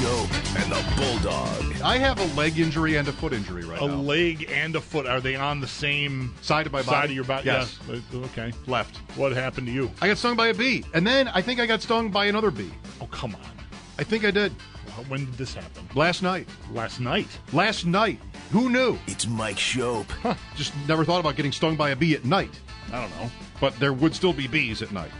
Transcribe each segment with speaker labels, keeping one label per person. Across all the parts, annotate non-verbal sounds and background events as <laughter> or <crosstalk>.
Speaker 1: It's and the Bulldog.
Speaker 2: I have a leg injury and a foot injury right
Speaker 3: a
Speaker 2: now.
Speaker 3: A leg and a foot. Are they on the same
Speaker 2: Side of my body?
Speaker 3: side
Speaker 2: body?
Speaker 3: of your body?
Speaker 2: Yes.
Speaker 3: Yeah. Uh, Okay.
Speaker 2: Left.
Speaker 3: What happened to you?
Speaker 2: I got stung by a bee, and then I think I got stung by another bee.
Speaker 3: Oh, come on.
Speaker 2: I think I did
Speaker 3: When did this happen?
Speaker 2: last night.
Speaker 3: Last night.
Speaker 2: Last night. Who knew?
Speaker 1: It's Mike Schopp.
Speaker 2: Huh, just never thought about getting stung by a bee at night.
Speaker 3: I don't know.
Speaker 2: But there would still be bees at night.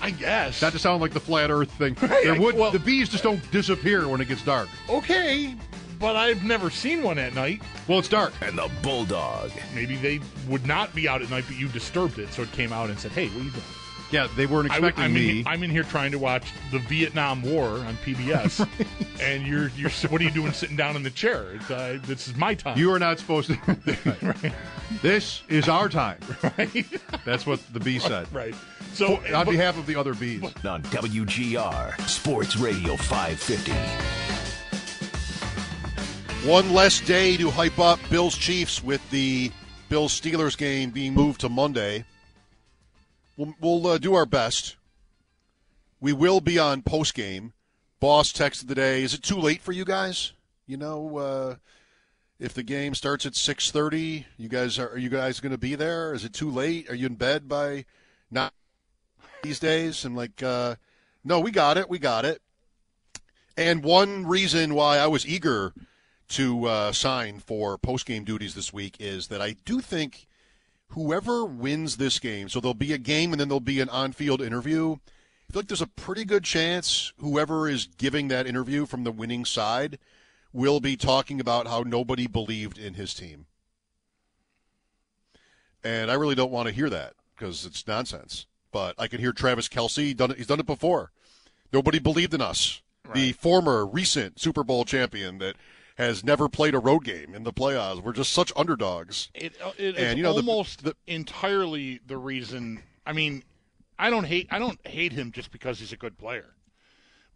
Speaker 3: I guess.
Speaker 2: Not to sound like the flat Earth thing. <laughs>
Speaker 3: Hey,
Speaker 2: there
Speaker 3: I-
Speaker 2: would
Speaker 3: well-
Speaker 2: the bees just don't disappear when it gets dark.
Speaker 3: okay, but I've never seen one at night.
Speaker 2: Well, it's dark.
Speaker 1: And the Bulldog.
Speaker 3: Maybe they would not be out at night, but you disturbed it, so it came out and said, "Hey, what are you doing?"
Speaker 2: Yeah, they weren't
Speaker 3: I,
Speaker 2: expecting
Speaker 3: am
Speaker 2: me.
Speaker 3: In, I'm in here trying to watch the Vietnam War on PBS, <laughs> and you're you're what are you doing sitting down in the chair? It's, uh, this is my time.
Speaker 2: you are not supposed to. <laughs> This is our time.
Speaker 3: right?
Speaker 2: That's what the bee said.
Speaker 3: right. So
Speaker 2: On
Speaker 3: but-
Speaker 2: behalf of the other bees.
Speaker 1: On WGR Sports Radio 550.
Speaker 4: One less day to hype up Bills Chiefs with the Bills Steelers game being moved to Monday. We'll, we'll uh, do our best. We will be on post game. Boss texted today. Is it too late for you guys? You know, uh, if the game starts at six thirty, you guys are, are you guys going to be there? Is it too late? Are you in bed by not these days? And like, uh, no, we got it. We got it. And one reason why I was eager to uh, sign for post game duties this week is that I do think whoever wins this game, so there'll be a game and then there'll be an on field interview. I feel like there's a pretty good chance whoever is giving that interview from the winning side will be talking about how nobody believed in his team. And I really don't want to hear that because it's nonsense. But I can hear Travis Kelce. Done it, he's done it before. Nobody believed in us. The former recent Super Bowl champion that has never played a road game in the playoffs. We're just such underdogs.
Speaker 3: It, uh, it
Speaker 4: And, you know, the-
Speaker 3: almost
Speaker 4: the-
Speaker 3: entirely the reason. I mean, I don't hate I don't hate him just because he's a good player,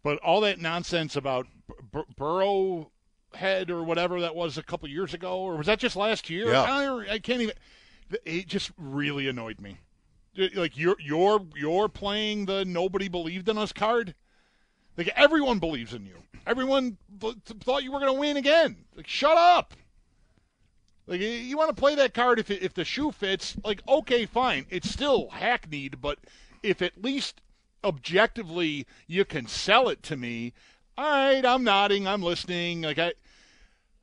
Speaker 3: but all that nonsense about Bur- Burrow head or whatever that was a couple years ago, or was that just last year?
Speaker 4: Yeah.
Speaker 3: I, I can't even. It just really annoyed me. Like you're you're you're playing the nobody believed in us card. Like everyone believes in you. Everyone th- thought you were going to win again. Like shut up. Like you- want to play that card if it, if the shoe fits, like okay, fine. It's still hackneyed, but if at least objectively you can sell it to me, all right, I'm nodding, I'm listening. Like I,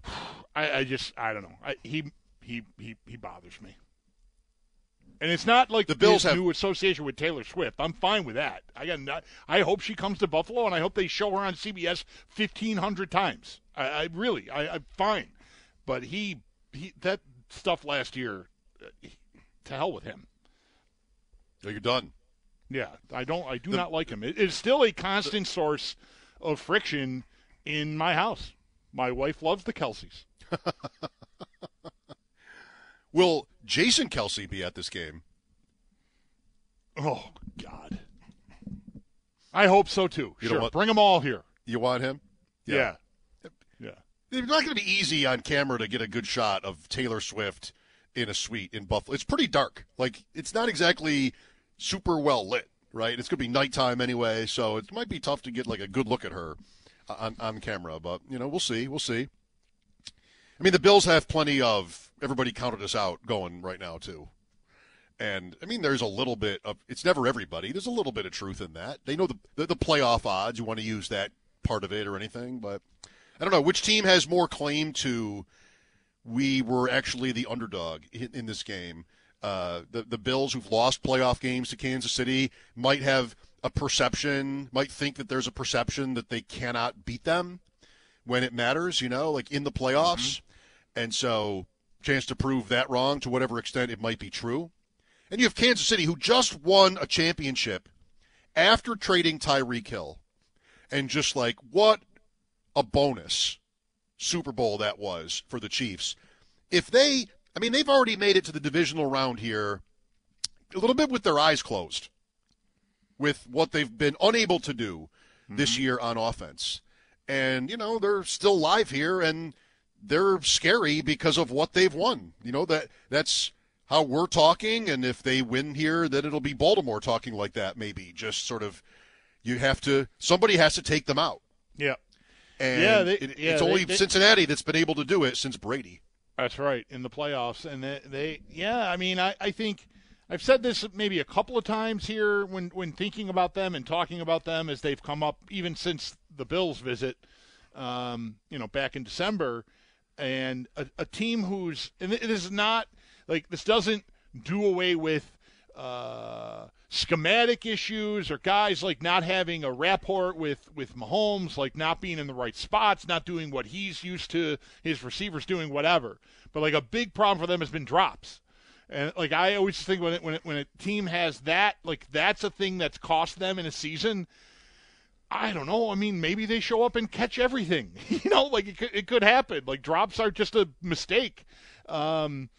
Speaker 3: <sighs> I, I just I don't know. I, he he he he bothers me. And it's not like
Speaker 4: The Bills have-
Speaker 3: new association with Taylor Swift. I'm fine with that. I got. Not, I hope she comes to Buffalo, and I hope they show her on CBS 1,500 times. I, I really, I, I'm fine. But he, he, that stuff last year, uh, to hell with him.
Speaker 4: Yeah, You're done.
Speaker 3: Yeah, I don't. I do
Speaker 4: The-
Speaker 3: not like him. It is still a constant source of friction in my house. My wife loves the Kelces. <laughs>
Speaker 4: Will Jason Kelce be at this game?
Speaker 3: Oh God. I hope so too.
Speaker 4: You
Speaker 3: sure,
Speaker 4: what?
Speaker 3: bring them all here.
Speaker 4: You want him?
Speaker 3: Yeah. yeah.
Speaker 4: It's not going to be easy on camera to get a good shot of Taylor Swift in a suite in Buffalo. It's pretty dark. Like it's not exactly super well lit, right? It's going to be nighttime anyway, so it might be tough to get like a good look at her uh, on on camera. But you know, we'll see. We'll see. I mean, the Bills have plenty of everybody counted us out going right now too. And I mean, there's a little bit of it's never everybody. There's a little bit of truth in that. They know the the, the playoff odds. You want to use that part of it or anything, but I don't know which team has more claim to. We were actually the underdog in, in this game. Uh, the the Bills, who've lost playoff games to Kansas City, might have a perception, might think that there's a perception that they cannot beat them when it matters. You know, like in the playoffs, mm-hmm. and so chance to prove that wrong to whatever extent it might be true. And you have Kansas City, who just won a championship after trading Tyreek Hill, and just like what a bonus Super Bowl that was for the Chiefs. If they, I mean, they've already made it to the divisional round here a little bit with their eyes closed with what they've been unable to do mm-hmm. this year on offense. And, you know, they're still live here and they're scary because of what they've won. You know, that that's how we're talking and if they win here, then it'll be Baltimore talking like that maybe. Just sort of you have to somebody has to take them out.
Speaker 3: Yeah.
Speaker 4: And yeah, they, it, yeah, it's only they, Cincinnati that's been able to do it since Brady.
Speaker 3: That's right in the playoffs, and they, they yeah. I mean, I, I think I've said this maybe a couple of times here when when thinking about them and talking about them as they've come up even since the Bills visit, um, you know, back in December, and a, a team who's and it is not like this doesn't do away with. Uh, schematic issues or guys like not having a rapport with with Mahomes, like not being in the right spots, not doing what he's used to, his receivers doing whatever. But like a big problem for them has been drops. And like I always think when it, when it, when a team has that, like that's a thing that's cost them in a season. I don't know. I mean, maybe they show up and catch everything. <laughs> you know, like it could, it could happen. Like drops are just a mistake. Um,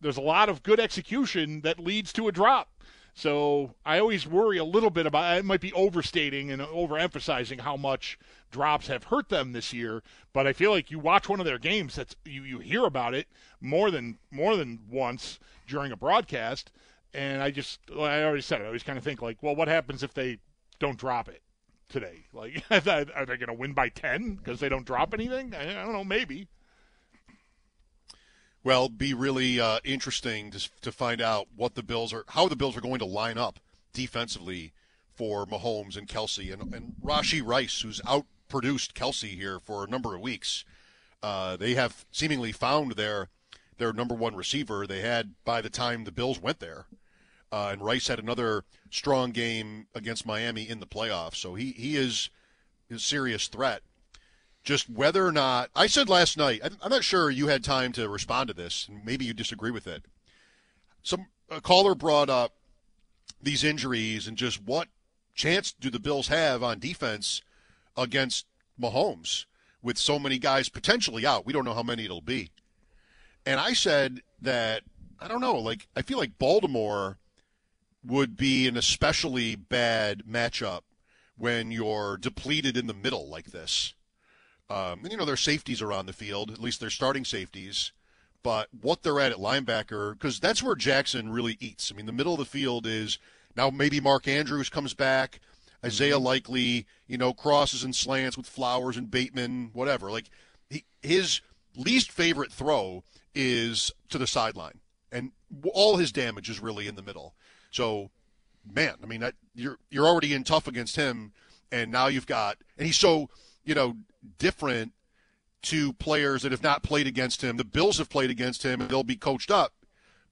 Speaker 3: there's a lot of good execution that leads to a drop. So I always worry a little bit about it might be overstating and overemphasizing how much drops have hurt them this year, but I feel like you watch one of their games that's you, you hear about it more than more than once during a broadcast and I just I already said it, I always kind of think like, well, what happens if they don't drop it today? Like <laughs> are they going to win by 10 because they don't drop anything? I, don't know, maybe.
Speaker 4: Well, be really uh, interesting to, to find out what the Bills are, how the Bills are going to line up defensively for Mahomes and Kelce and, and Rashee Rice, who's outproduced Kelce here for a number of weeks. Uh, they have seemingly found their their number one receiver they had by the time the Bills went there. Uh, and Rice had another strong game against Miami in the playoffs, so he he is a serious threat just whether or not I said last night. I'm not sure you had time to respond to this, and maybe you disagree with it. Some a caller brought up these injuries and just what chance do the Bills have on defense against Mahomes with so many guys potentially out? We don't know how many it'll be. And I said that I don't know, like I feel like Baltimore would be an especially bad matchup when you're depleted in the middle like this. Um, and you know their safeties are on the field, at least their starting safeties. But what they're at at linebacker, because that's where Jackson really eats. I mean, the middle of the field is now maybe Mark Andrews comes back, Isaiah mm-hmm. Likely, you know, crosses and slants with Flowers and Bateman, whatever. Like he, his least favorite throw is to the sideline, and all his damage is really in the middle. So, man, I mean, that, you're you're already in tough against him, and now you've got, and he's so you know different to players that have not played against him. The Bills have played against him, and they'll be coached up,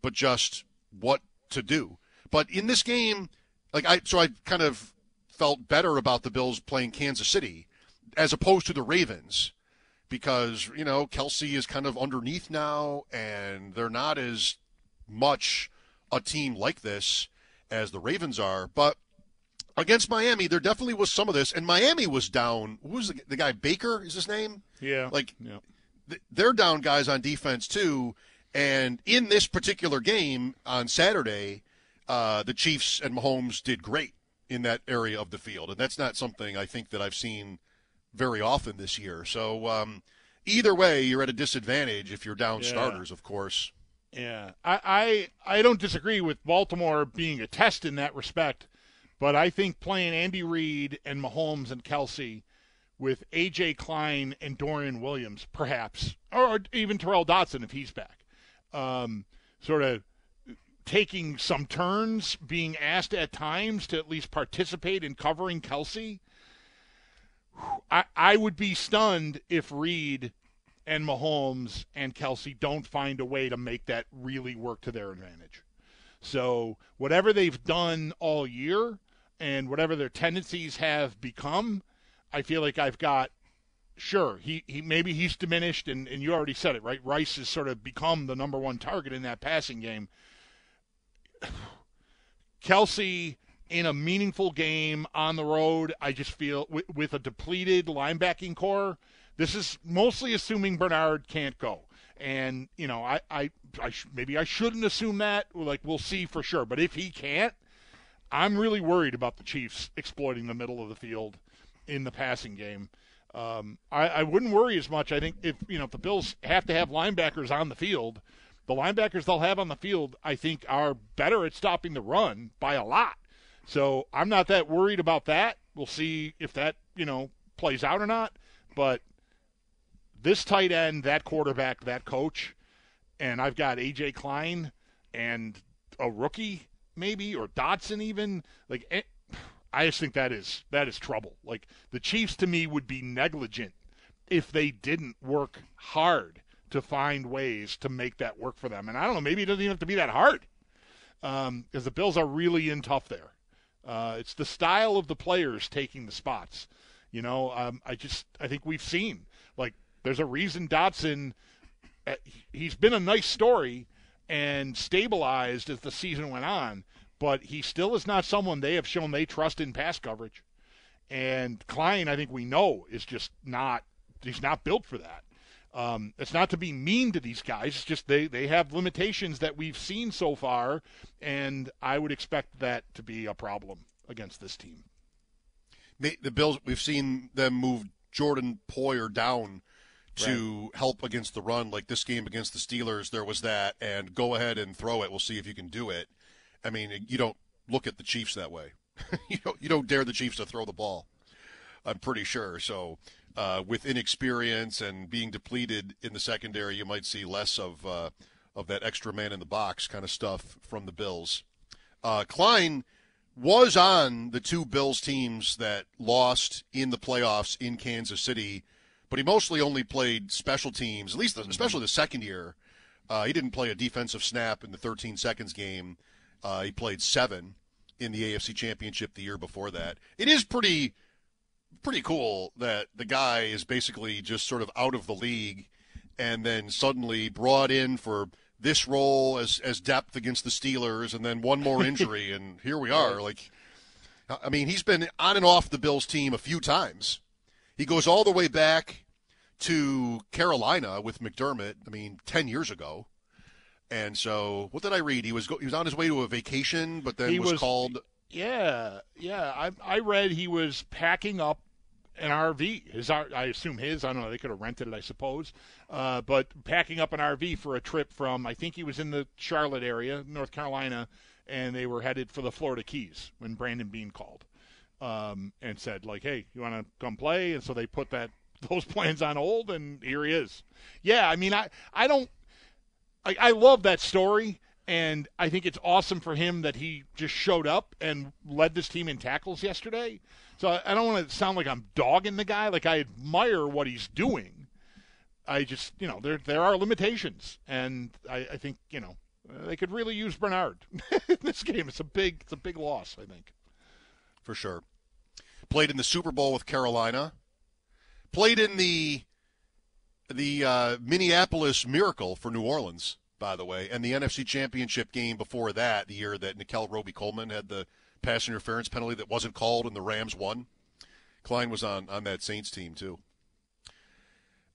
Speaker 4: but just what to do. But in this game, like I, so I kind of felt better about the Bills playing Kansas City as opposed to the Ravens because you know Kelce is kind of underneath now, and they're not as much a team like this as the Ravens are. But against Miami, there definitely was some of this, and Miami was down. Who was the, the guy? Baker is his name.
Speaker 3: Yeah.
Speaker 4: Like,
Speaker 3: yeah.
Speaker 4: they're down guys on defense too. And in this particular game on Saturday, uh, the Chiefs and Mahomes did great in that area of the field, and that's not something I think that I've seen very often this year. So um, either way, you're at a disadvantage if you're down yeah. starters, of course.
Speaker 3: Yeah, I, I I don't disagree with Baltimore being a test in that respect. But I think playing Andy Reid and Mahomes and Kelce with AJ Klein and Dorian Williams, perhaps, or even Tyrel Dodson if he's back. Um, sort of taking some turns, being asked at times to at least participate in covering Kelce. I, I would be stunned if Reid and Mahomes and Kelce don't find a way to make that really work to their advantage. So, whatever they've done all year and whatever their tendencies have become, I feel like I've got sure he, he maybe he's diminished and, and you already said it right rice has sort of become the number one target in that passing game <sighs> Kelce in a meaningful game on the road i just feel with, with a depleted linebacking corps this is mostly assuming bernard can't go and you know i i, I sh- maybe i shouldn't assume that like we'll see for sure but if he can't i'm really worried about the chiefs exploiting the middle of the field in the passing game um, I, I wouldn't worry as much. I think if you know if the Bills have to have linebackers on the field, the linebackers they'll have on the field, I think, are better at stopping the run by a lot. So I'm not that worried about that. We'll see if that you know plays out or not. But this tight end, that quarterback, that coach, and I've got AJ Klein and a rookie maybe or Dodson even like eh, I just think that is that is trouble. Like the Chiefs to me would be negligent if they didn't work hard to find ways to make that work for them. And I don't know, maybe it doesn't even have to be that hard because um, the Bills are really in tough there. Uh, it's the style of the players taking the spots. You know, um, I just I think we've seen like there's a reason Dodson. Uh, he's been a nice story and stabilized as the season went on but he still is not someone they have shown they trust in pass coverage. And Klein, I think we know, is just not he's not built for that. Um, it's not to be mean to these guys. It's just they, they have limitations that we've seen so far, and I would expect that to be a problem against this team.
Speaker 4: The Bills, we've seen them move Jordan Poyer down to right. help against the run. Like this game against the Steelers, there was that, and go ahead and throw it. We'll see if you can do it. I mean, you don't look at the Chiefs that way. <laughs> you don't you don't dare the Chiefs to throw the ball. I'm pretty sure. So, uh, with inexperience and being depleted in the secondary, you might see less of uh, of that extra man in the box kind of stuff from the Bills. Uh, Klein was on the two Bills teams that lost in the playoffs in Kansas City, but he mostly only played special teams. At least, especially the second year, uh, he didn't play a defensive snap in the 13 seconds game. Uh, he played seven in the AFC Championship the year before that. It is pretty pretty cool that the guy is basically just sort of out of the league and then suddenly brought in for this role as as depth against the Steelers and then one more <laughs> injury and here we are like I mean he's been on and off the Bills team a few times. He goes all the way back to Carolina with McDermott, I mean 10 years ago. And so, what did I read? He was go- he was on his way to a vacation, but then he was, was called.
Speaker 3: Yeah, yeah. I I read he was packing up an RV. His I assume his. I don't know. They could have rented it, I suppose. Uh, but packing up an RV for a trip from I think he was in the Charlotte area, North Carolina, and they were headed for the Florida Keys when Brandon Beane called um, and said like, "Hey, you want to come play?" And so they put that those plans on hold, and here he is. Yeah, I mean, I I don't I, I love that story, and I think it's awesome for him that he just showed up and led this team in tackles yesterday. So I, I don't want to sound like I'm dogging the guy. Like I admire what he's doing. I just, you know, there there are limitations, and I, I think you know they could really use Bernard in <laughs> this game. It's a big it's a big loss, I think.
Speaker 4: For sure. Played in the Super Bowl with Carolina. Played in the the uh, Minneapolis Miracle for New Orleans, by the way, and the NFC Championship game before that, the year that Nickell Robey-Coleman had the pass interference penalty that wasn't called and the Rams won. Klein was on on that Saints team too.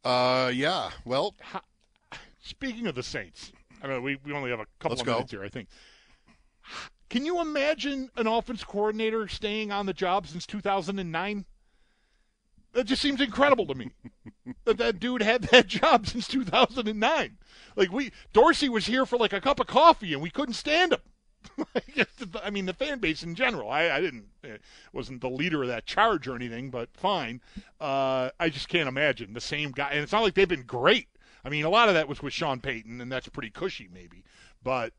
Speaker 4: Uh, yeah. Well,
Speaker 3: speaking of the Saints, I mean, we, we only have a couple of
Speaker 4: go.
Speaker 3: minutes here, I think. Can you imagine an offense coordinator staying on the job since 2009? That just seems incredible to me that that dude had that job since 2009. Like we Dorsey was here for like a cup of coffee and we couldn't stand him. <laughs> I mean, the fan base in general. I, I didn't uh, wasn't the leader of that charge or anything, but fine. Uh, I just can't imagine the same guy. And it's not like they've been great. I mean, a lot of that was with Sean Payton, and that's pretty cushy, maybe. But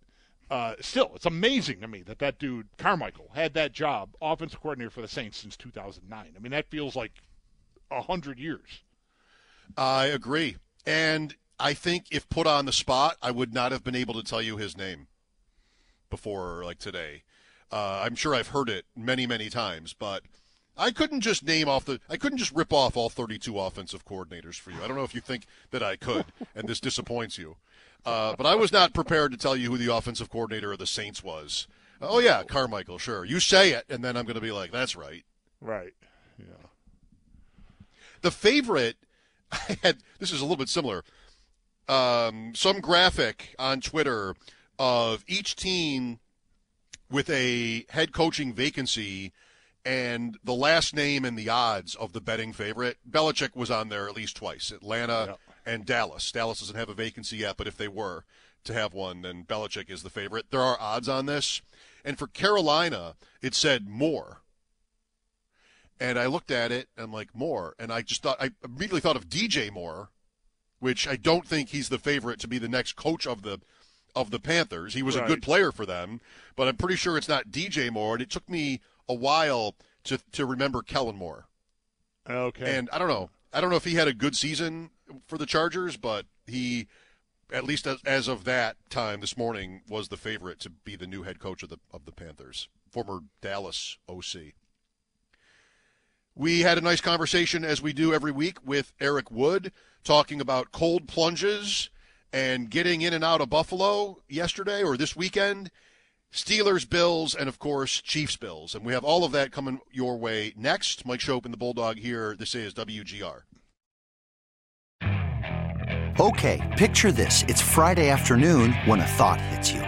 Speaker 3: uh, still, it's amazing to me that that dude Carmichael had that job, offensive coordinator for the Saints since 2009. I mean, that feels like a hundred years.
Speaker 4: I agree, and I think if put on the spot, I would not have been able to tell you his name before, like today. Uh, I'm sure I've heard it many, many times, but I couldn't just name off the. I couldn't just rip off all 32 offensive coordinators for you. I don't know if you think that I could, and this disappoints you. Uh, but I was not prepared to tell you who the offensive coordinator of the Saints was. Oh yeah, Carmichael. Sure, you say it, and then I'm going to be like, "That's right."
Speaker 3: Right. Yeah.
Speaker 4: The favorite, <laughs> I had. This is a little bit similar. Um, some graphic on Twitter of each team with a head coaching vacancy and the last name and the odds of the betting favorite. Belichick was on there at least twice. Atlanta
Speaker 3: Yep.
Speaker 4: and Dallas. Dallas doesn't have a vacancy yet, but if they were to have one, then Belichick is the favorite. There are odds on this. And for Carolina, it said more. And I looked at it and I'm like, more. And I just thought, I immediately thought of DJ Moore, which I don't think he's the favorite to be the next coach of the of the Panthers. He was a good player for them, but I'm pretty sure it's not DJ Moore. And it took me a while to to remember Kellen Moore.
Speaker 3: Okay.
Speaker 4: And I don't know. I don't know if he had a good season for the Chargers, but he, at least as, as of that time this morning, was the favorite to be the new head coach of the of the Panthers, former Dallas OC. We had a nice conversation, as we do every week, with Eric Wood, talking about cold plunges and getting in and out of Buffalo yesterday or this weekend. Steelers, Bills, and of course, Chiefs, Bills. And we have all of that coming your way next. Mike Schopp and the Bulldog here. This is WGR.
Speaker 5: Okay, picture this. It's Friday afternoon when a thought hits you.